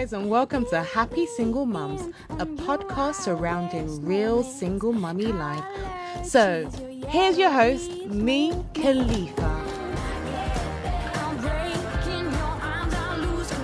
guys, and welcome to Happy Single Mums, a podcast surrounding real single mummy life. So, here's your host, me, Khalifa.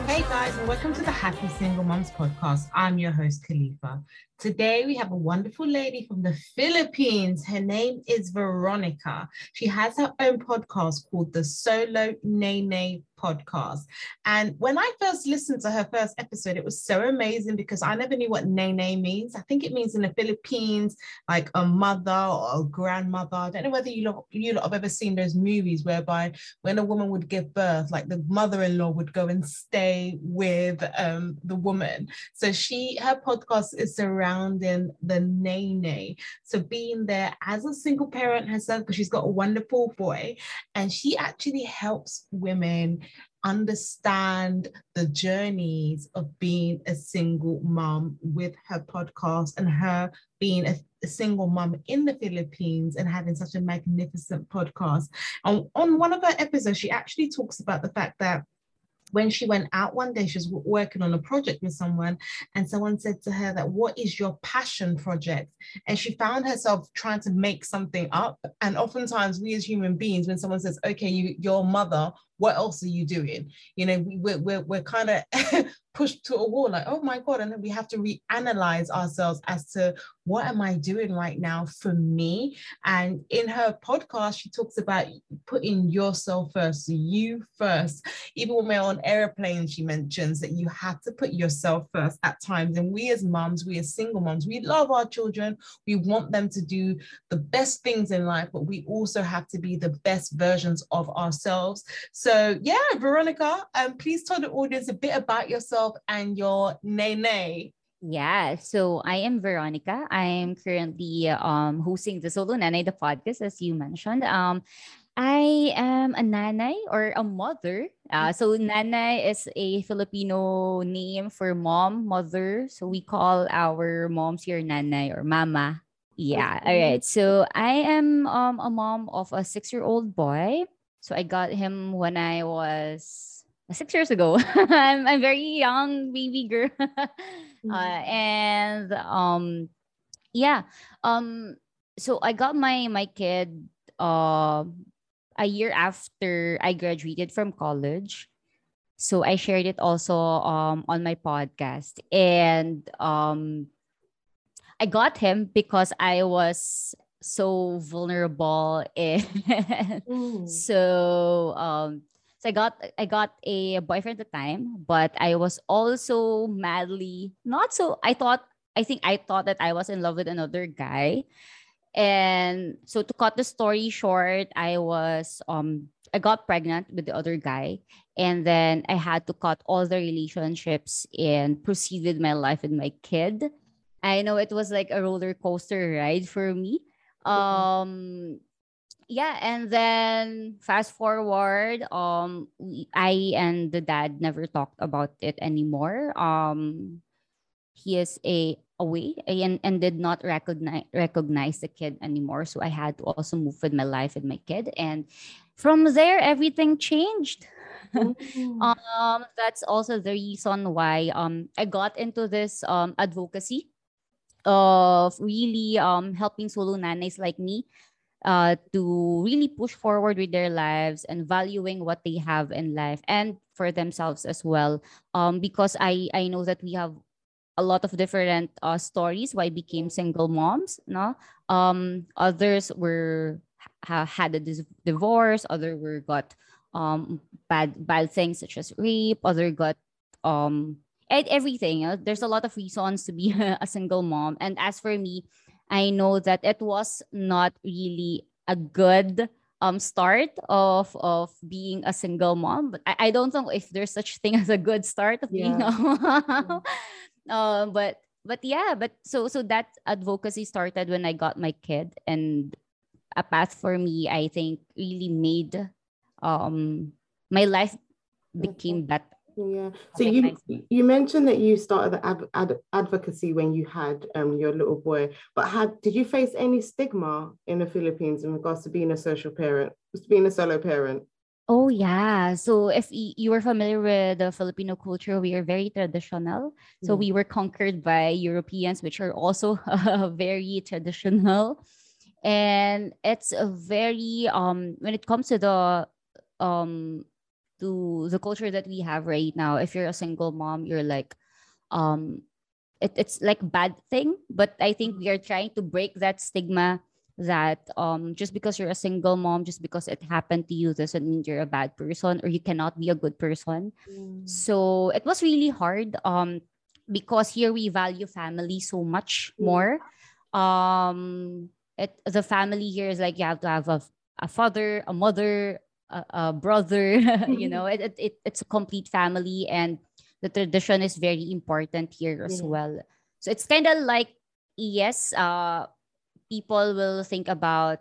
Hey guys, and welcome to the Happy Single Mums podcast. I'm your host, Khalifa. Today, we have a wonderful lady from the Philippines. Her name is Veronica. She has her own podcast called the Solo Nanay podcast. And when I first listened to her first episode, it was so amazing because I never knew what nene means. I think it means in the Philippines, like a mother or a grandmother. I don't know whether you lot, you lot have ever seen those movies whereby when a woman would give birth, like the mother-in-law would go and stay with um, the woman. So she, her podcast is surrounding the nene. So being there as a single parent herself, because she's got a wonderful boy, and she actually helps women understand the journeys of being a single mom with her podcast and her being a, a, single mom in the Philippines and having such a magnificent podcast. And on one of her episodes, she actually talks about the fact that when she went out one day, she was working on a project with someone, and someone said to her that, "What is your passion project?" And she found herself trying to make something up. And oftentimes, we as human beings, when someone says, "Okay, you, your mother," what else are you doing? You know, we, we're we're, we're kind of pushed to a wall, like, "Oh my god!" And then we have to reanalyze ourselves as to what am I doing right now for me? And in her podcast, she talks about putting yourself first, you first. Even when we're on airplanes, she mentions that you have to put yourself first at times. And we as moms, we as single moms, we love our children. We want them to do the best things in life, but we also have to be the best versions of ourselves. So yeah, Veronica, um, please tell the audience a bit about yourself and your nene yeah, so I am Veronica. I'm currently um, hosting the Solo Nanay, the podcast, as you mentioned. Um, I am a nanay or a mother. Uh, so nanay is a Filipino name for mom, mother. So we call our moms here nanay or mama. Yeah. All right. So I am um, a mom of a six-year-old boy. So I got him when I was six years ago. I'm, I'm very young baby girl. Uh, mm-hmm. and um, yeah. Um, so I got my my kid uh, a year after I graduated from college. So I shared it also um, on my podcast. And um, I got him because I was so vulnerable and so um so I got I got a boyfriend at the time, but I was also madly not so I thought I think I thought that I was in love with another guy. And so to cut the story short, I was um I got pregnant with the other guy and then I had to cut all the relationships and proceed with my life with my kid. I know it was like a roller coaster ride for me. Um yeah and then fast forward um i and the dad never talked about it anymore. Um he is a away and, and did not recognize recognize the kid anymore. So i had to also move with my life with my kid. And from there everything changed. Um that's also the reason why um i got into this um advocacy of really um helping solo nanays like me uh, to really push forward with their lives and valuing what they have in life and for themselves as well. Um, because I I know that we have a lot of different uh, stories why became single moms. No, um, others were ha- had a dis- divorce. Other were got um bad bad things such as rape. Other got um everything. Know? There's a lot of reasons to be a single mom. And as for me, I know that it was not really a good um start of of being a single mom but I, I don't know if there's such thing as a good start of yeah. being a mom. Um but but yeah but so so that advocacy started when i got my kid and a path for me i think really made um my life became better yeah. So you you mentioned that you started the ad, ad, advocacy when you had um, your little boy, but had did you face any stigma in the Philippines in regards to being a social parent, being a solo parent? Oh yeah. So if you are familiar with the Filipino culture, we are very traditional. So Yeah. we were conquered by Europeans, which are also very traditional. And it's a very um when it comes to the um to the culture that we have right now, if you're a single mom, you're like um it, it's like bad thing. But I think we are trying to break that stigma that um just because you're a single mom, just because it happened to you doesn't mean you're a bad person or you cannot be a good person. So it was really hard um because here we value family so much Mm. more. Um it the family here is like you have to have a, a father, a mother, a, a brother, you know, it, it, it it's a complete family and the tradition is very important here as Yeah. well. So it's kind of like yes, uh people will think about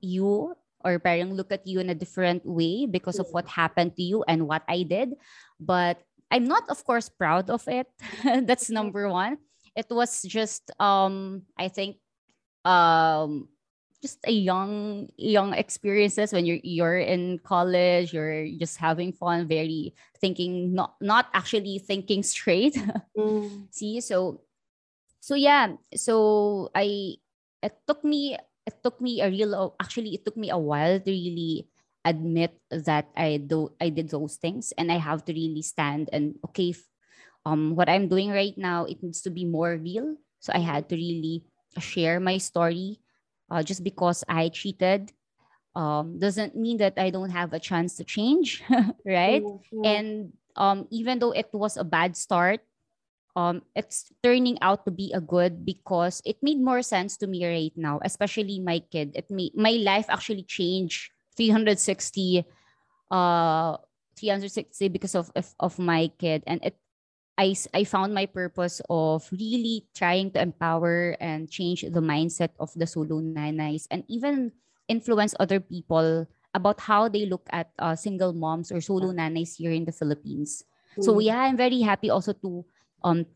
you or parang look at you in a different way because of what happened to you and what I did. But I'm not, of course, proud of it. That's number one. It was just, um, I think, um, just a young, young experiences when you're you're in college. You're just having fun, very thinking, not not actually thinking straight. Mm. See, so so yeah, so I it took me it took me a real actually it took me a while to really admit that I do I did those things and I have to really stand and okay um what I'm doing right now it needs to be more real so I had to really share my story uh, just because I cheated um doesn't mean that I don't have a chance to change right? Yeah. and um even though it was a bad start um it's turning out to be a good because it made more sense to me right now especially my kid. It made my life actually changed 360 uh 360 because of of, of my kid. And it I, I found my purpose of really trying to empower and change the mindset of the solo nanays and even influence other people about how they look at uh, single moms or solo nanays here in the Philippines. So Mm. yeah, I'm very happy also to um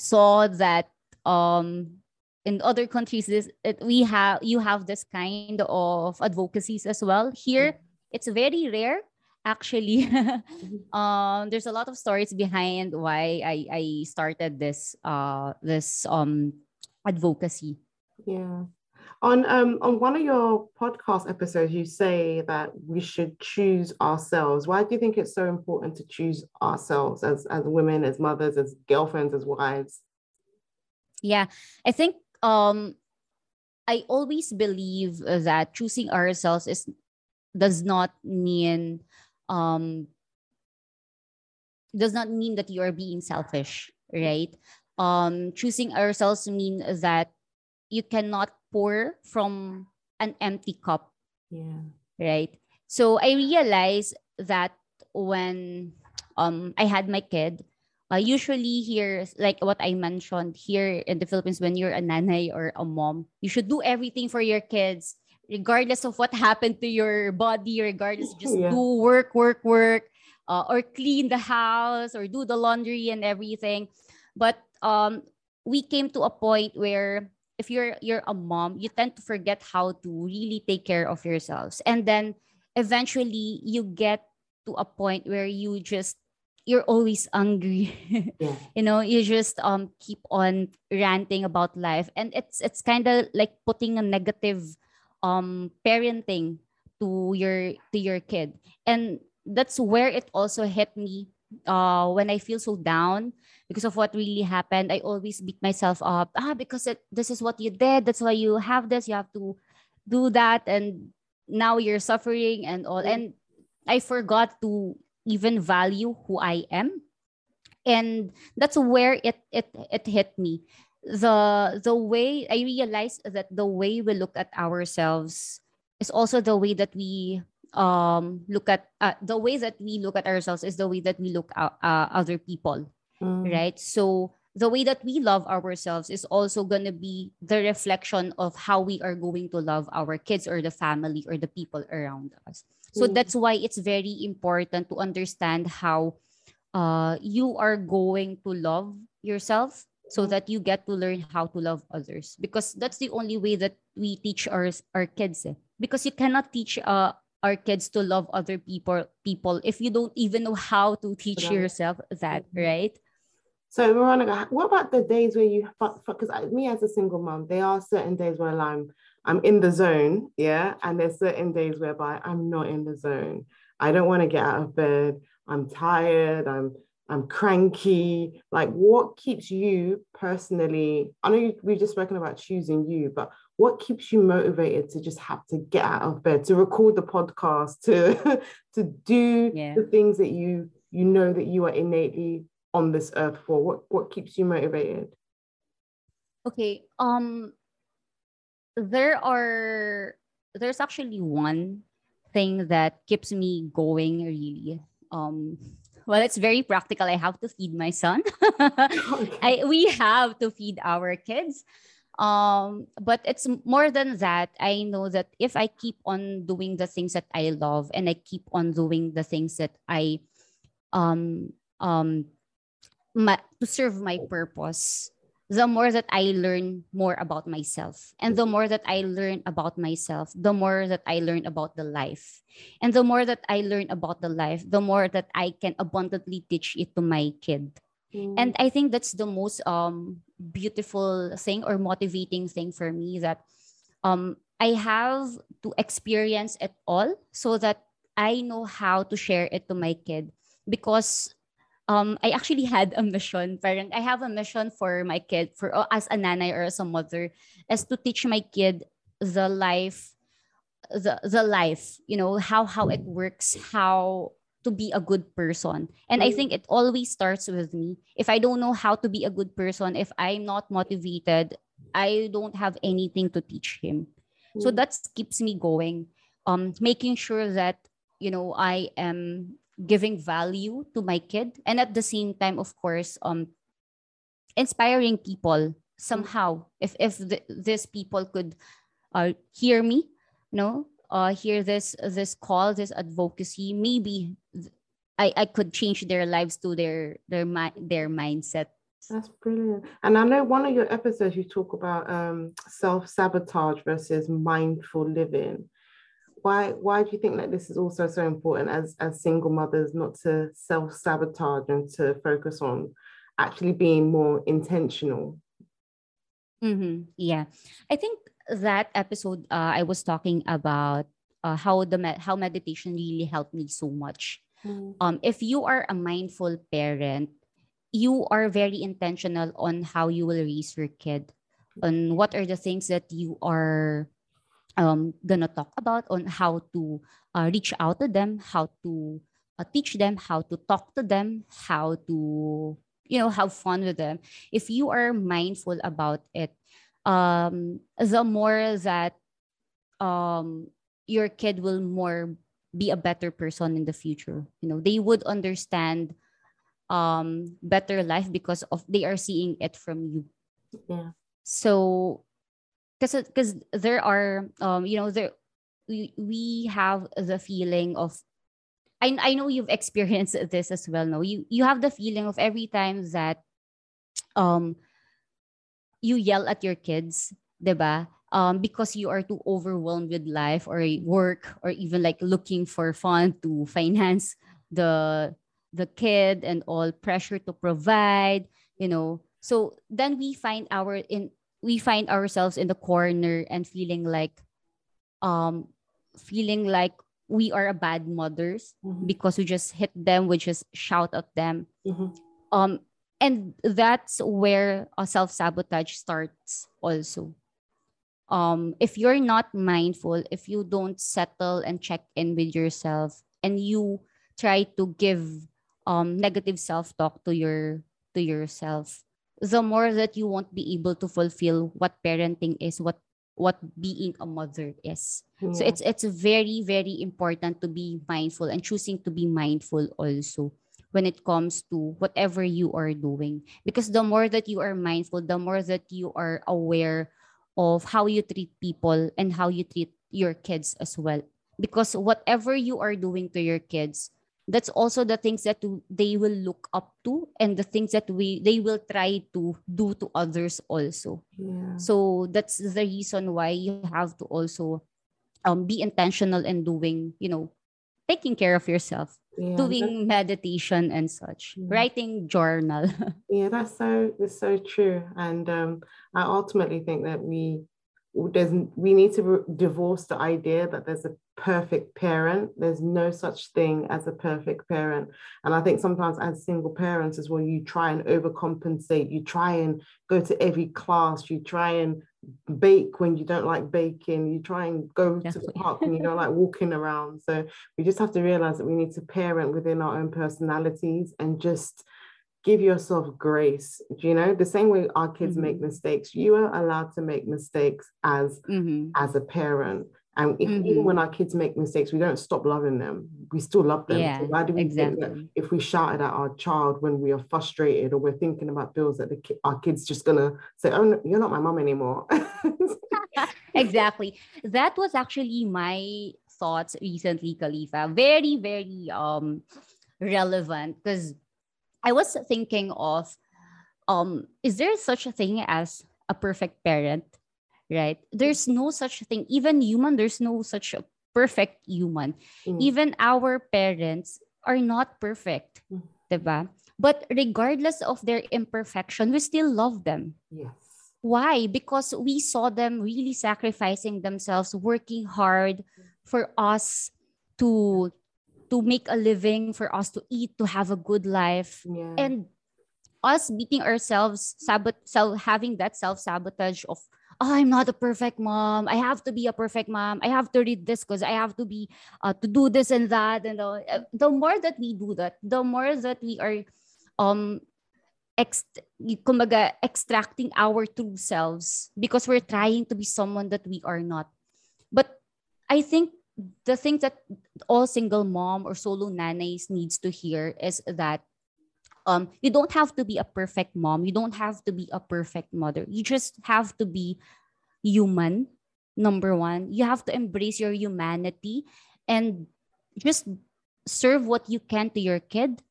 saw that um in other countries this it, we have you have this kind of advocacies as well. Here it's very rare actually. um there's a lot of stories behind why I I started this uh this um advocacy. Yeah. On um on one of your podcast episodes, you say that we should choose ourselves. Why do you think it's so important to choose ourselves as as women, as mothers, as girlfriends, as wives? Yeah, I think um I always believe that choosing ourselves is does not mean um does not mean that you are being selfish, right? Um choosing ourselves mean that you cannot pour from an empty cup Yeah. right so i realized that when um i had my kid uh, usually here like what i mentioned here in the philippines when you're a nanay or a mom you should do everything for your kids regardless of what happened to your body regardless just Yeah. do work work work uh, or clean the house or do the laundry and everything but um we came to a point where if you're you're a mom you tend to forget how to really take care of yourselves and then eventually you get to a point where you just you're always angry Yeah. you know you just um keep on ranting about life and it's it's kind of like putting a negative um parenting to your to your kid. And that's where it also hit me uh when i feel so down because of what really happened. I always beat myself up. Ah because it, this is what you did. That's why you have this. You have to do that. And now you're suffering and all. And i forgot to even value who i am. And that's where it it it hit me the the way i realized that the way we look at ourselves is also the way that we um look at uh, the way that we look at ourselves is the way that we look at uh, other people Mm. right so the way that we love ourselves is also going to be the reflection of how we are going to love our kids or the family or the people around us so Mm. that's why it's very important to understand how uh, you are going to love yourself so that you get to learn how to love others because that's the only way that we teach our our kids eh. because you cannot teach a our kids to love other people people if you don't even know how to teach Right. yourself that Mhm. right So Veronica, what about the days where you because me as a single mom, there are certain days where I'm I'm in the zone, yeah, and there's certain days whereby I'm not in the zone. I don't want to get out of bed. I'm tired. I'm I'm cranky. Like, what keeps you personally? I know you, we've just spoken about choosing you, but what keeps you motivated to just have to get out of bed, to record the podcast, to to do Yeah. the things that you you know that you are innately on this earth for? What what keeps you motivated? okay um there are there's actually one thing that keeps me going really um well it's very practical i have to feed my son I we have to feed our kids. Um, but it's more than that. I know that if I keep on doing the things that I love and I keep on doing the things that I um um ma- to serve my purpose, the more that I learn more about myself. And the more that I learn about myself, the more that I learn about the life. And the more that I learn about the life, the more that I can abundantly teach it to my kid and i think that's the most um beautiful thing or motivating thing for me that um i have to experience it all so that i know how to share it to my kid because um i actually had a mission parang i have a mission for my kid for uh, as a nanay or as a mother is to teach my kid the life the the life you know how how it works how to be a good person. And I Mm. think it always starts with me. If I don't know how to be a good person, if I'm not motivated, I don't have anything to teach him. So Mm. that keeps me going. Um, making sure that you know I am giving value to my kid, and at the same time, of course, um, inspiring people somehow. If if th- these people could uh, hear me, you know, uh, hear this this call, this advocacy, maybe I, I could change their lives to their their their mindset. That's brilliant. And I know one of your episodes you talk about um, self-sabotage versus mindful living. Why why do you think that this is also so important as as single mothers not to self-sabotage and to focus on actually being more intentional? Mm-hmm. Yeah, I think that episode uh, I was talking about uh, how the med- how meditation really helped me so much. Um, if you are a mindful parent, you are very intentional on how you will raise your kid, on what are the things that you are um, gonna talk about, on how to uh, reach out to them, how to uh, teach them, how to talk to them, how to you know have fun with them. If you are mindful about it, um, the more that um, your kid will more be a better person in the future. You know, they would understand um better life because of they are seeing it from you. Yeah. So because because there are um you know there we, we have the feeling of I, I know you've experienced this as well no? You you have the feeling of every time that um you yell at your kids ba? Um because you are too overwhelmed with life or work or even like looking for fun to finance the the kid and all pressure to provide you know? So then we find our in we find ourselves in the corner and feeling like um feeling like we are a bad mothers Mhm. because we just hit them we just shout at them Mhm. um and that's where a self-sabotage starts also um if you're not mindful if you don't settle and check in with yourself and you try to give um negative self-talk to your to yourself the more that you won't be able to fulfill what parenting is what what being a mother is. So Yeah. it's it's very very important to be mindful and choosing to be mindful also when it comes to whatever you are doing. Because the more that you are mindful the more that you are aware of how you treat people and how you treat your kids as well. Because whatever you are doing to your kids that's also the things that they will look up to and the things that we they will try to do to others also yeah. so that's the reason why you have to also um be intentional in doing you know taking care of yourself Yeah, doing meditation and such Mm. writing journal Yeah, that's so that's so true, and um, I ultimately think that we there's we need to re- divorce the idea that there's a perfect parent. There's no such thing as a perfect parent, and I think sometimes as single parents as well, you try and overcompensate. You try and go to every class. You try and bake when you don't like baking. You try and go to the park when you don't like walking around. So we just have to realize that we need to parent within our own personalities and just give yourself grace. Do you know the same way our kids make Mhm. mistakes? You are allowed to make mistakes as Mhm. as a parent. And if even Mhm. when our kids make mistakes, we don't stop loving them. We still love them. Yeah, so why do we think that if we shouted at our child when we are frustrated or we're thinking about bills that the our kids just gonna say, "Oh, no, you're not my mom anymore." exactly. That was actually my thoughts recently, Khalifa. Very, very um relevant because I was thinking of um is there such a thing as a perfect parent? Right? There's no such thing. Even human, there's no such a perfect human. Mm. Even our parents are not perfect. Mm. Diba? But regardless of their imperfection, we still love them. yes. Why? Because we saw them really sacrificing themselves, working hard for us to to make a living, for us to eat, to have a good life. Yeah. And us beating ourselves, sabot self having that self-sabotage of oh, I'm not a perfect mom. I have to be a perfect mom. I have to read this because I have to be uh, to do this and that. And all. Uh, the more that we do that, the more that we are um ext- extracting our true selves because we're trying to be someone that we are not. But I think the thing that all single mom or solo nanays needs to hear is that um you don't have to be a perfect mom. You don't have to be a perfect mother. You just have to be human. Number one, you have to embrace your humanity and just serve what you can to your kid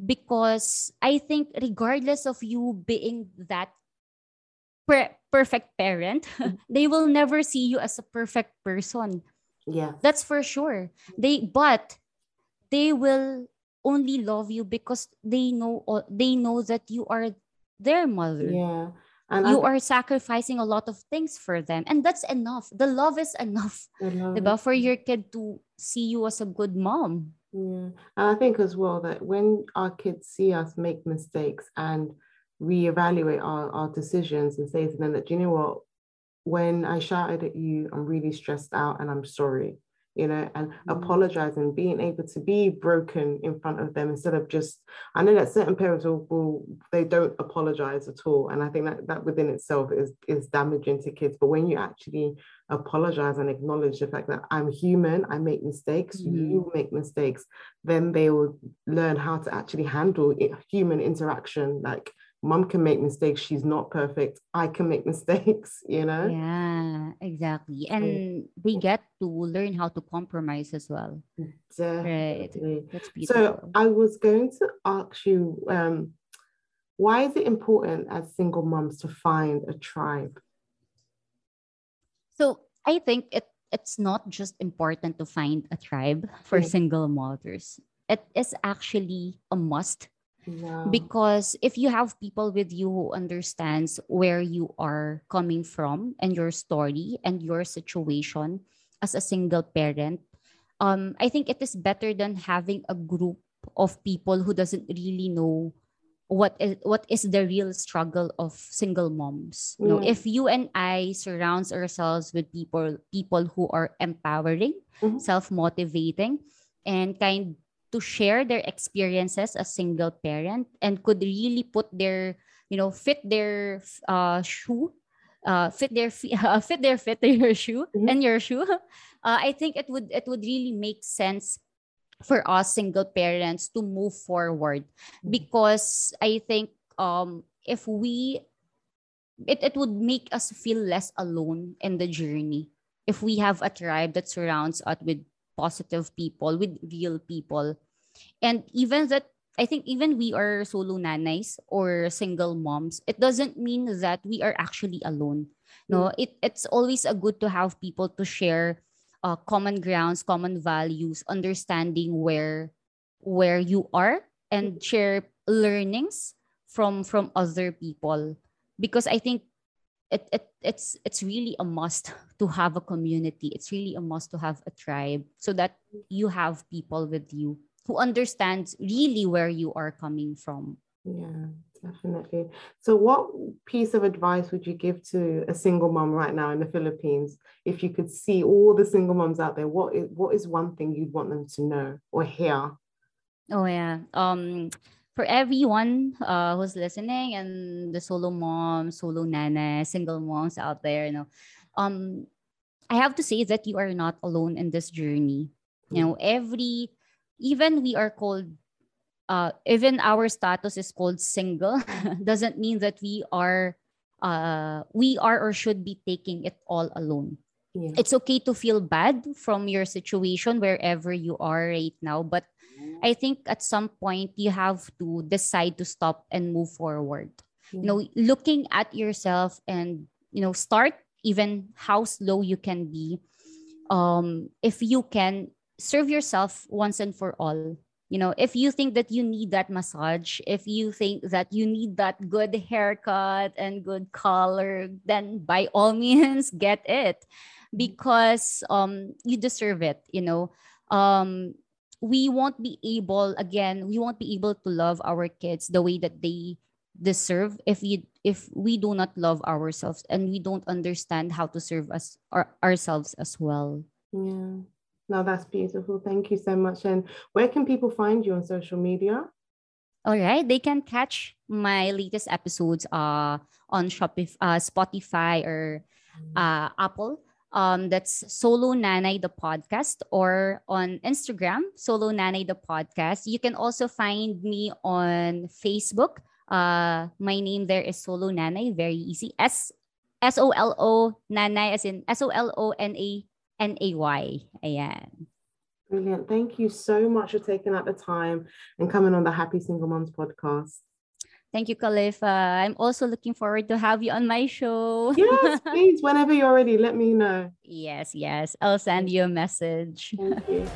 because I think regardless of you being that per- perfect parent, they will never see you as a perfect person. Yeah. That's for sure. They but they will only love you because they know uh, they know that you are their mother. yeah. And You are sacrificing a lot of things for them and that's enough. The love is enough, love diba? For your kid to see you as a good mom. Yeah, and I think as well that when our kids see us make mistakes and reevaluate our, our decisions and say to them that, you know what, when I shouted at you, I'm really stressed out and I'm sorry, you know, and apologizing, being able to be broken in front of them instead of just, I know that certain parents will, will they don't apologize at all. And I think that that within itself is, is damaging to kids. But when you actually apologize and acknowledge the fact that I'm human, I make mistakes, Mhm. you make mistakes, then they will learn how to actually handle it, human interaction. Like mom can make mistakes, she's not perfect. I can make mistakes, you know? Yeah, exactly. And they get to learn how to compromise as well. Right. Definitely. That's So. I was going to ask you, um, why is it important as single moms to find a tribe? So I think it it's not just important to find a tribe for Mm. single mothers. It is actually a must Because if you have people with you who understands where you are coming from and your story and your situation as a single parent um i think it is better than having a group of people who doesn't really know what is what is the real struggle of single moms. You know if you and i surrounds ourselves with people people who are empowering Mhm. self-motivating and kind to share their experiences as single parent and could really put their you know fit their uh shoe uh fit their uh, fit their fit your shoe Mhm. and your shoe uh, i think it would it would really make sense for us single parents to move forward Mhm. because i think um if we it, it would make us feel less alone in the journey if we have a tribe that surrounds us with positive people with real people and even that i think even we are solo nanays or single moms it doesn't mean that we are actually alone no? Mm. It, it's always a good to have people to share uh, common grounds, common values, understanding where where you are and mm. share learnings from from other people. Because I think it, it it's it's really a must to have a community. It's really a must to have a tribe so that mm. you have people with you who understands really where you are coming from. Yeah, definitely. So, what piece of advice would you give to a single mom right now in the Philippines? If you could see all the single moms out there, what is what is one thing you'd want them to know or hear? Oh yeah. Um, for everyone uh, who's listening and the solo moms, solo nanay, single moms out there, you know, um, I have to say that you are not alone in this journey. You know, every even we are called uh, even our status is called single doesn't mean that we are uh, we are or should be taking it all alone yeah. it's okay to feel bad from your situation wherever you are right now but i think at some point you have to decide to stop and move forward yeah. you know looking at yourself and you know start even how slow you can be um if you can serve yourself once and for all. You know if you think that you need that massage if you think that you need that good haircut and good color then by all means get it. Because um you deserve it you know. Um we won't be able again we won't be able to love our kids the way that they deserve if you if we do not love ourselves and we don't understand how to serve us our, ourselves as well. Yeah no, that's beautiful. Thank you so much. And where can people find you on social media? All right, they can catch my latest episodes uh, on Shopify, uh, Spotify or mm. uh, Apple. Um, that's Solo Nanay the podcast, or on Instagram, Solo Nanay the podcast. You can also find me on Facebook. Uh, my name there is Solo Nanay. Very easy. S S O L O Nanay, as in S O L O N A N-A-Y. Brilliant. Thank you so much for taking out the time and coming on the Happy Single Moms podcast. Thank you, Khalifa. I'm also looking forward to have you on my show. yes, please. Whenever you're ready, let me know. Yes, yes. I'll send you a message. Thank you.